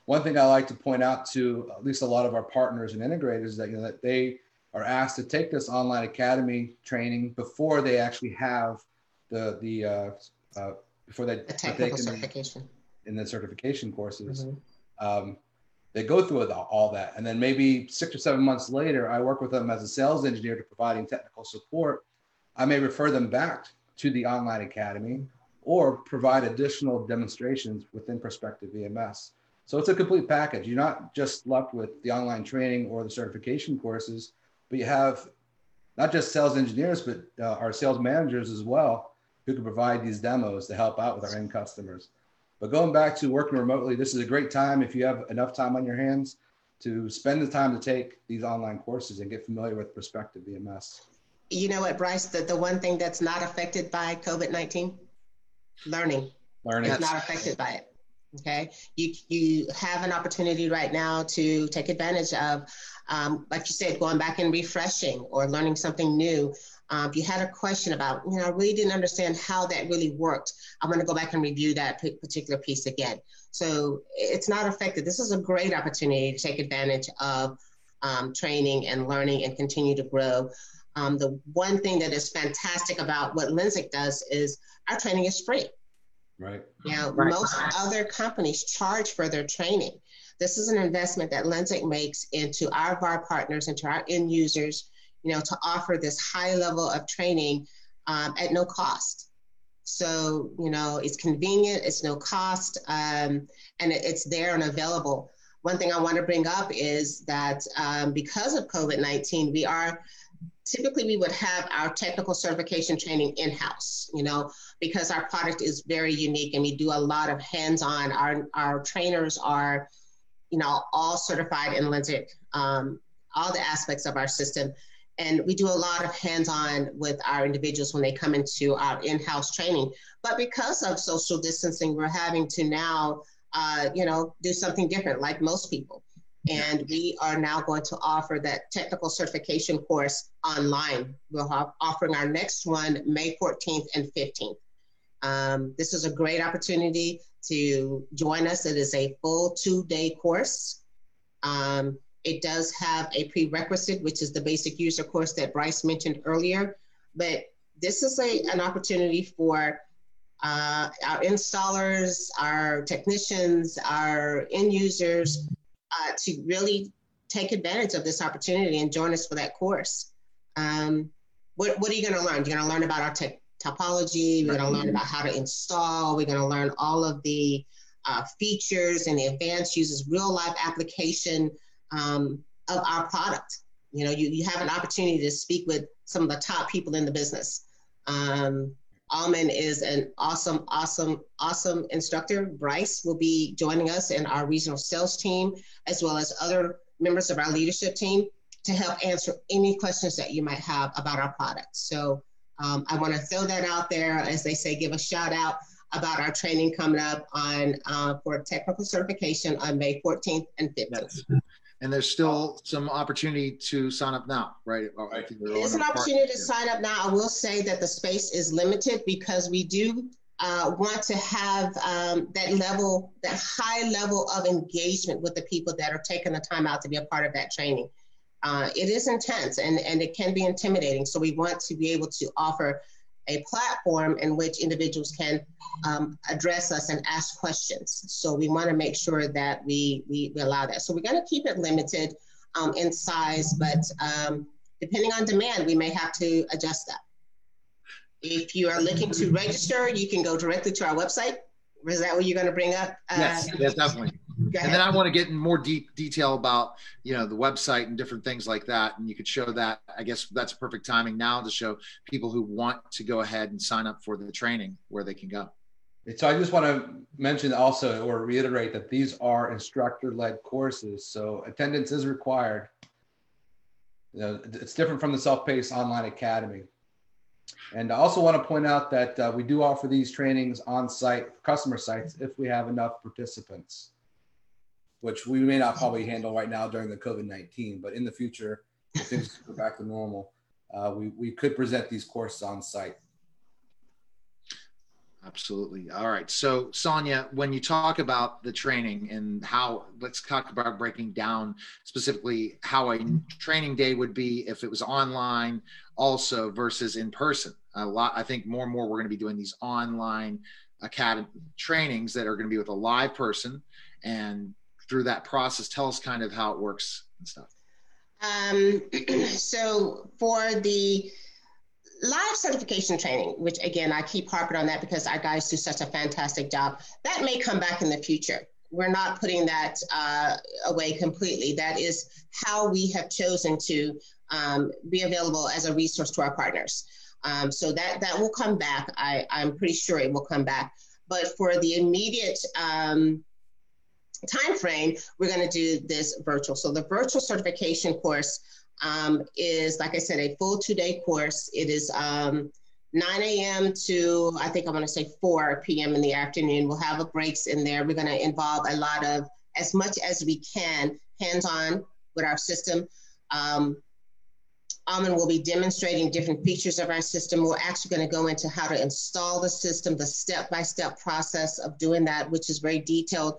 One thing I like to point out to at least a lot of our partners and integrators that you know that they are asked to take this online academy training before they actually have the the uh, uh, before they the technical certification in the certification courses. Mm-hmm. Um, they go through all that, and then maybe six or seven months later, I work with them as a sales engineer to providing technical support. I may refer them back to the online academy or provide additional demonstrations within Perspective VMS. So it's a complete package. You're not just left with the online training or the certification courses, but you have not just sales engineers, but uh, our sales managers as well who can provide these demos to help out with our end customers. But going back to working remotely, this is a great time if you have enough time on your hands to spend the time to take these online courses and get familiar with Perspective VMS. You know what, Bryce, the, the one thing that's not affected by COVID 19? Learning. Learning. It's not affected by it. Okay. You, you have an opportunity right now to take advantage of, um, like you said, going back and refreshing or learning something new. Uh, if you had a question about, you know, I really didn't understand how that really worked, I'm going to go back and review that particular piece again. So it's not affected. This is a great opportunity to take advantage of um, training and learning and continue to grow. Um, the one thing that is fantastic about what Lensec does is our training is free. Right. Now, right. most other companies charge for their training. This is an investment that Lensec makes into our VAR partners, into our end users, you know, to offer this high level of training um, at no cost. So, you know, it's convenient, it's no cost, um, and it, it's there and available. One thing I want to bring up is that um, because of COVID 19, we are typically we would have our technical certification training in-house you know because our product is very unique and we do a lot of hands-on our our trainers are you know all certified in um, all the aspects of our system and we do a lot of hands-on with our individuals when they come into our in-house training. But because of social distancing, we're having to now, uh, you know, do something different, like most people. And we are now going to offer that technical certification course online. We'll have offering our next one May 14th and 15th. Um, this is a great opportunity to join us. It is a full two-day course. Um, it does have a prerequisite, which is the basic user course that Bryce mentioned earlier. But this is a, an opportunity for uh, our installers, our technicians, our end users uh, to really take advantage of this opportunity and join us for that course. Um, what, what are you going to learn? You're going to learn about our topology. We're going to learn about how to install. We're going to learn all of the uh, features and the advanced uses, real life application um, of our product. You know, you, you have an opportunity to speak with some of the top people in the business. Um, Alman is an awesome, awesome, awesome instructor. Bryce will be joining us in our regional sales team, as well as other members of our leadership team to help answer any questions that you might have about our product. So um, I want to throw that out there, as they say, give a shout out about our training coming up on uh, for technical certification on May 14th and 15th. Yes and there's still some opportunity to sign up now, right? right. There's an opportunity part. to sign up now. I will say that the space is limited because we do uh, want to have um, that level, that high level of engagement with the people that are taking the time out to be a part of that training. Uh, it is intense and, and it can be intimidating. So we want to be able to offer a platform in which individuals can um, address us and ask questions. So we want to make sure that we, we, we allow that. So we're going to keep it limited um, in size, but um, depending on demand, we may have to adjust that. If you are looking to register, you can go directly to our website. Is that what you're going to bring up? Yes, uh, yes, definitely and then I want to get in more deep detail about you know the website and different things like that. And you could show that. I guess that's perfect timing now to show people who want to go ahead and sign up for the training where they can go. So I just want to mention also or reiterate that these are instructor-led courses, so attendance is required. You know, it's different from the self-paced online academy. And I also want to point out that uh, we do offer these trainings on site, customer sites, if we have enough participants which we may not probably handle right now during the COVID 19, but in the future, if things go back to normal, uh, we, we could present these courses on site. Absolutely. All right. So, Sonia, when you talk about the training and how, let's talk about breaking down specifically how a training day would be if it was online, also versus in person. A lot, I think more and more we're going to be doing these online academy trainings that are going to be with a live person and through that process. Tell us kind of how it works and stuff. Um, so for the live certification training, which again, I keep harping on that because our guys do such a fantastic job, that may come back in the future. We're not putting that uh, away completely. That is how we have chosen to um, be available as a resource to our partners. Um, so that that will come back. I, I'm pretty sure it will come back. But for the immediate um, time frame, we're going to do this virtual. So the virtual certification course um, is, like I said, a full two-day course. It is um, 9 a.m. to I think I'm going to say 4 p.m. in the afternoon. We'll have a breaks in there. We're going to involve a lot of as much as we can hands-on with our system. Um, will be demonstrating different features of our system. We're actually going to go into how to install the system, the step-by-step -step process of doing that, which is very detailed.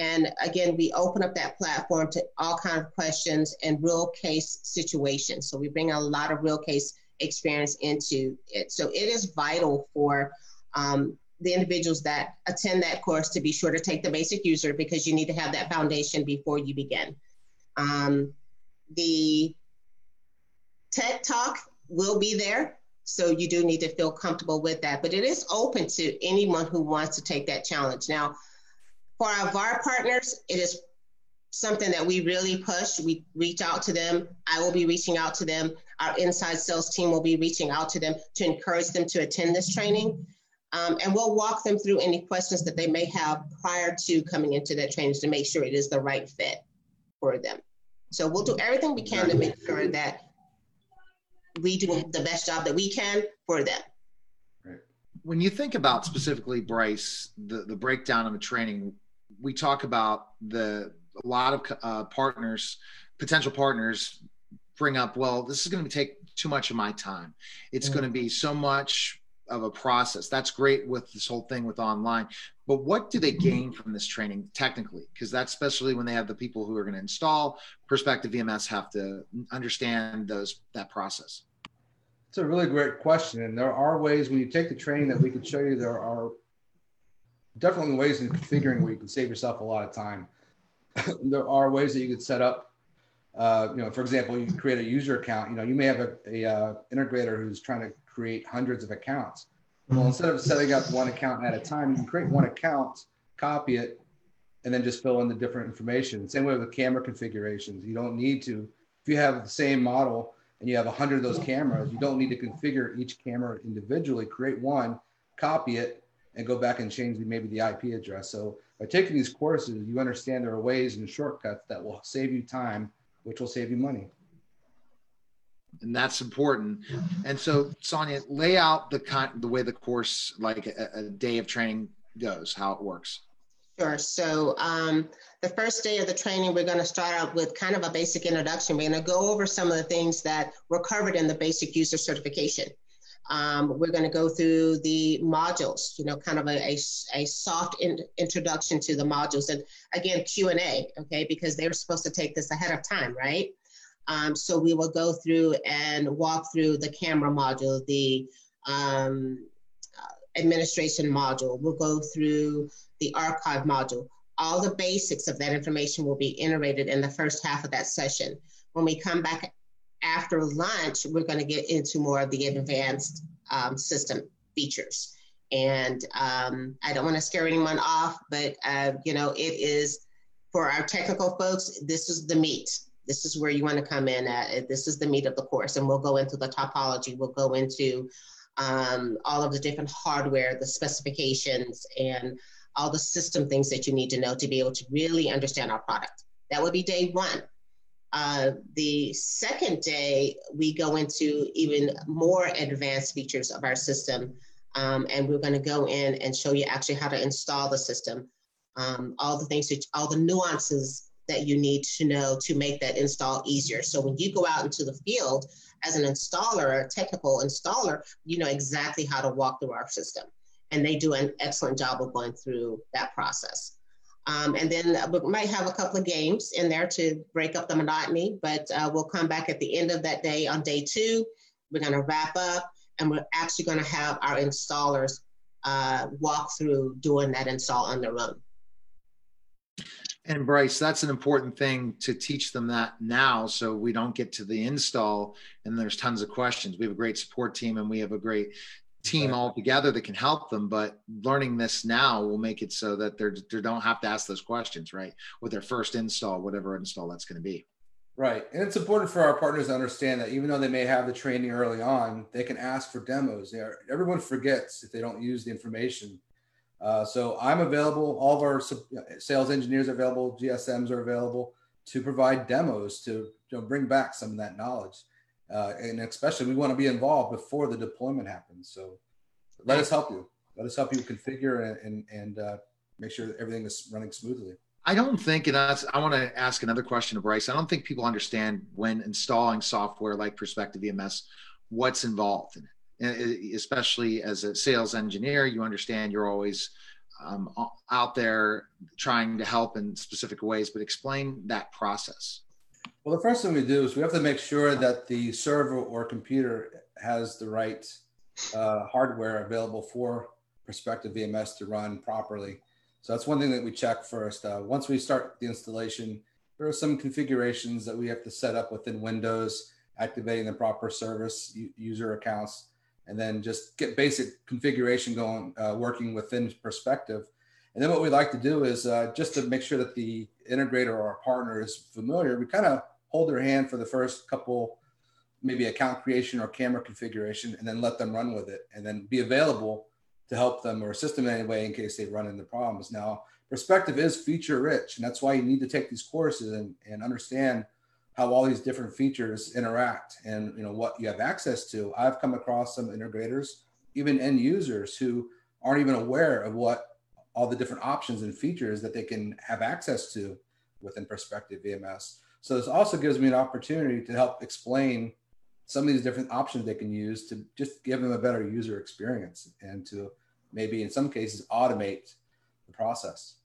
And again, we open up that platform to all kinds of questions and real case situations. So we bring a lot of real case experience into it. So it is vital for um, the individuals that attend that course to be sure to take the basic user because you need to have that foundation before you begin. Um, the TED talk will be there. So you do need to feel comfortable with that, but it is open to anyone who wants to take that challenge. Now, for our VAR partners, it is something that we really push. We reach out to them. I will be reaching out to them. Our inside sales team will be reaching out to them to encourage them to attend this training. Um, and we'll walk them through any questions that they may have prior to coming into that training to make sure it is the right fit for them. So we'll do everything we can to make sure that we do the best job that we can for them. When you think about specifically Bryce, the, the breakdown of the training, we talk about the a lot of uh, partners, potential partners, bring up, well, this is going to take too much of my time. It's mm-hmm. going to be so much of a process. That's great with this whole thing with online. But what do they gain from this training technically? Because that's especially when they have the people who are going to install Perspective VMS have to understand those that process. It's a really great question, and there are ways when you take the training that we could show you. There are definitely ways in configuring where you can save yourself a lot of time. there are ways that you could set up uh, you know, for example, you create a user account. You know, you may have a, a uh, integrator who's trying to create hundreds of accounts. Well, instead of setting up one account at a time, you can create one account, copy it, and then just fill in the different information. Same way with camera configurations. You don't need to, if you have the same model and you have a hundred of those cameras, you don't need to configure each camera individually. Create one, copy it, and go back and change the, maybe the IP address. So by taking these courses, you understand there are ways and shortcuts that will save you time which will save you money. And that's important. And so, Sonia, lay out the kind, the way the course, like a, a day of training goes, how it works. Sure. So um, the first day of the training, we're going to start out with kind of a basic introduction. We're going to go over some of the things that were covered in the basic user certification. Um, we're going to go through the modules, you know, kind of a, a, a soft in, introduction to the modules. And again, Q&A, okay, because they were supposed to take this ahead of time, right? Um, so we will go through and walk through the camera module, the um, uh, administration module. We'll go through the archive module. All the basics of that information will be iterated in the first half of that session. When we come back after lunch, we're going to get into more of the advanced um, system features. And um, I don't want to scare anyone off, but uh, you know, it is for our technical folks. This is the meat. This is where you want to come in at. This is the meat of the course, and we'll go into the topology. We'll go into um, all of the different hardware, the specifications, and all the system things that you need to know to be able to really understand our product. That would be day one. Uh, the second day, we go into even more advanced features of our system. Um, and we're going to go in and show you actually how to install the system, um, all the things, that, all the nuances that you need to know to make that install easier. So when you go out into the field as an installer, a technical installer, you know exactly how to walk through our system. And they do an excellent job of going through that process. Um, and then we might have a couple of games in there to break up the monotony, but uh, we'll come back at the end of that day on day two. We're going to wrap up and we're actually going to have our installers uh, walk through doing that install on their own. And Bryce, that's an important thing to teach them that now so we don't get to the install and there's tons of questions. We have a great support team and we have a great team all together that can help them but learning this now will make it so that they're they don't have to ask those questions right with their first install whatever install that's going to be. Right and it's important for our partners to understand that even though they may have the training early on they can ask for demos. Are, everyone forgets if they don't use the information. Uh, so i'm available all of our sales engineers are available gsms are available to provide demos to you know, bring back some of that knowledge uh, and especially we want to be involved before the deployment happens. So let us help you. Let us help you configure and and, and uh, make sure everything is running smoothly. I don't think, and that's, I want to ask another question to Bryce. I don't think people understand when installing software like Perspective VMS, what's involved in it. And especially as a sales engineer, you understand you're always um, out there trying to help in specific ways, but explain that process. Well, the first thing we do is we have to make sure that the server or computer has the right uh, hardware available for Perspective VMS to run properly. So that's one thing that we check first. Uh, once we start the installation, there are some configurations that we have to set up within Windows, activating the proper service user accounts, and then just get basic configuration going, uh, working within Perspective. And then what we like to do is uh, just to make sure that the integrator or our partner is familiar, we kind of hold their hand for the first couple, maybe account creation or camera configuration, and then let them run with it and then be available to help them or assist them in any way in case they run into problems. Now, perspective is feature rich, and that's why you need to take these courses and, and understand how all these different features interact and you know what you have access to. I've come across some integrators, even end users who aren't even aware of what all the different options and features that they can have access to within Perspective VMS. So this also gives me an opportunity to help explain some of these different options they can use to just give them a better user experience and to maybe in some cases automate the process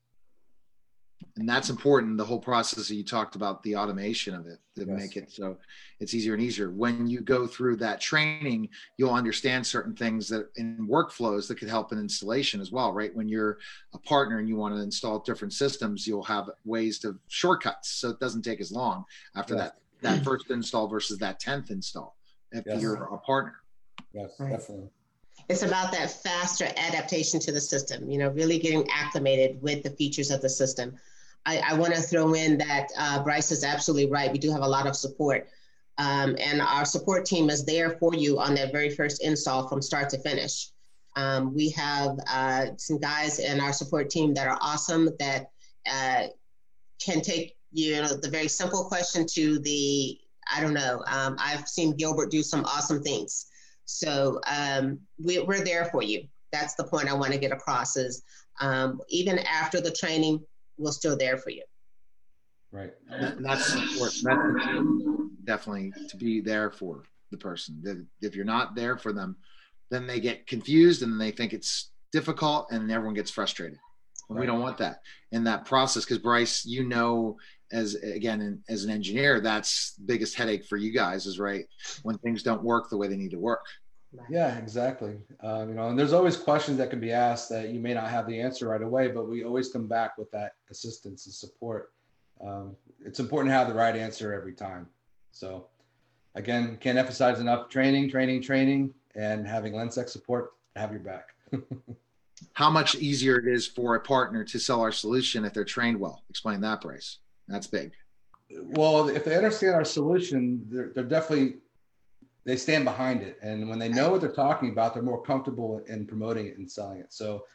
and that's important the whole process that you talked about the automation of it to yes. make it so it's easier and easier when you go through that training you'll understand certain things that in workflows that could help in installation as well right when you're a partner and you want to install different systems you'll have ways to shortcuts so it doesn't take as long after yes. that that first install versus that 10th install if yes. you're a partner yes right. definitely it's about that faster adaptation to the system you know really getting acclimated with the features of the system I, I want to throw in that uh, Bryce is absolutely right. We do have a lot of support. Um, and our support team is there for you on that very first install from start to finish. Um, we have uh, some guys in our support team that are awesome that uh, can take you know the very simple question to the I don't know. Um, I've seen Gilbert do some awesome things. So um, we, are there for you. That's the point I want to get across. Is um, even after the training, we're still there for you. Right. And that's important. That's definitely to be there for the person. If you're not there for them, then they get confused and they think it's difficult and everyone gets frustrated. And right. we don't want that in that process because Bryce, you know, as again as an engineer, that's biggest headache for you guys is right when things don't work the way they need to work. Yeah, exactly. Um, you know, and there's always questions that can be asked that you may not have the answer right away, but we always come back with that assistance and support. Um, it's important to have the right answer every time. So, again, can't emphasize enough training, training, training, and having Lensec support have your back. How much easier it is for a partner to sell our solution if they're trained well? Explain that, Bryce. That's big. Well, if they understand our solution, they're, they're definitely they stand behind it. And when they know what they're talking about, they're more comfortable in promoting it and selling it. So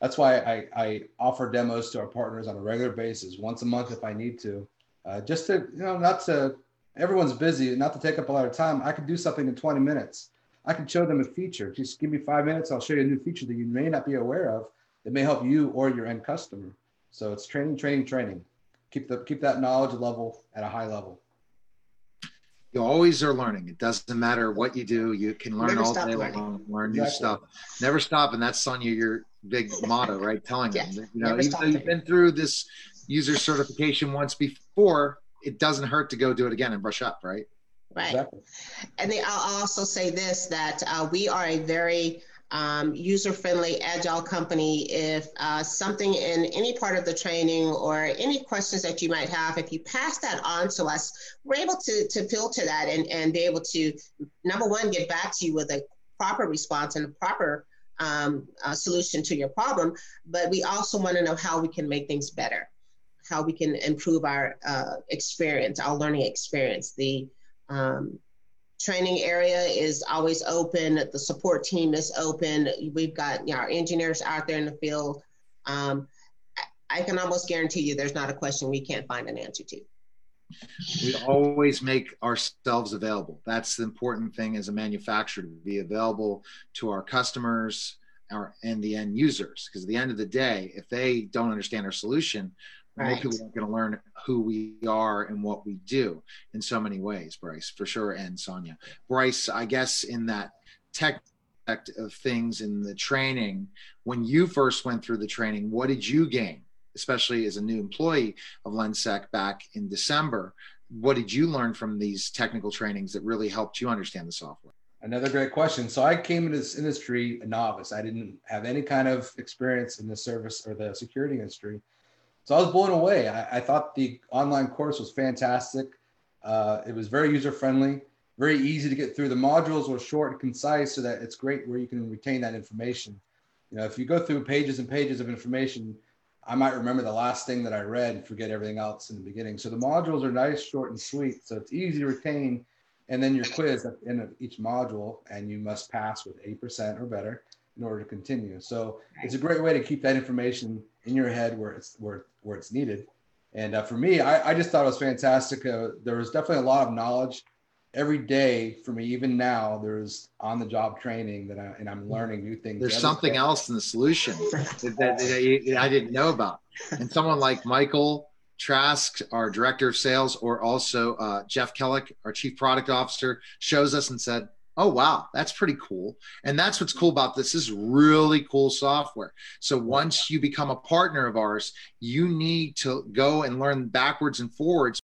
that's why I, I offer demos to our partners on a regular basis, once a month if I need to, uh, just to, you know, not to, everyone's busy, not to take up a lot of time. I can do something in 20 minutes. I can show them a feature. Just give me five minutes. I'll show you a new feature that you may not be aware of that may help you or your end customer. So it's training, training, training. Keep the keep that knowledge level at a high level you always are learning. It doesn't matter what you do. You can learn Never all day learning. long, learn new stuff. Never stop. And that's Sonia, your big motto, right? Telling yes. them, you know, Never even though you've been through this user certification once before, it doesn't hurt to go do it again and brush up, right? Right. Exactly. And then I'll also say this, that uh, we are a very um, user-friendly, agile company. If uh, something in any part of the training or any questions that you might have, if you pass that on to us, we're able to, to filter that and, and be able to, number one, get back to you with a proper response and a proper um, uh, solution to your problem. But we also want to know how we can make things better, how we can improve our uh, experience, our learning experience, the um, training area is always open. The support team is open. We've got you know, our engineers out there in the field. Um, I can almost guarantee you there's not a question we can't find an answer to. We always make ourselves available. That's the important thing as a manufacturer to be available to our customers our, and the end users. Because at the end of the day, if they don't understand our solution, Right. More people aren't going to learn who we are and what we do in so many ways, Bryce, for sure, and Sonia. Bryce, I guess in that tech of things in the training, when you first went through the training, what did you gain, especially as a new employee of Lensec back in December? What did you learn from these technical trainings that really helped you understand the software? Another great question. So I came into this industry a novice. I didn't have any kind of experience in the service or the security industry. So I was blown away. I, I thought the online course was fantastic. Uh, it was very user friendly, very easy to get through. The modules were short and concise, so that it's great where you can retain that information. You know, if you go through pages and pages of information, I might remember the last thing that I read and forget everything else in the beginning. So the modules are nice, short, and sweet. So it's easy to retain. And then your quiz at the end of each module, and you must pass with 8% or better in order to continue. So it's a great way to keep that information in your head where it's where where it's needed. And uh, for me, I, I, just thought it was fantastic. Uh, there was definitely a lot of knowledge every day for me. Even now, there's on the job training that I, and I'm learning new things. There's something day. else in the solution that, that, that, I didn't know about. And someone like Michael Trask, our director of sales, or also uh, Jeff Kellick, our chief product officer, shows us and said, oh wow. That's pretty cool. And that's what's cool about this. this is really cool software. So once you become a partner of ours you need to go and learn backwards and forwards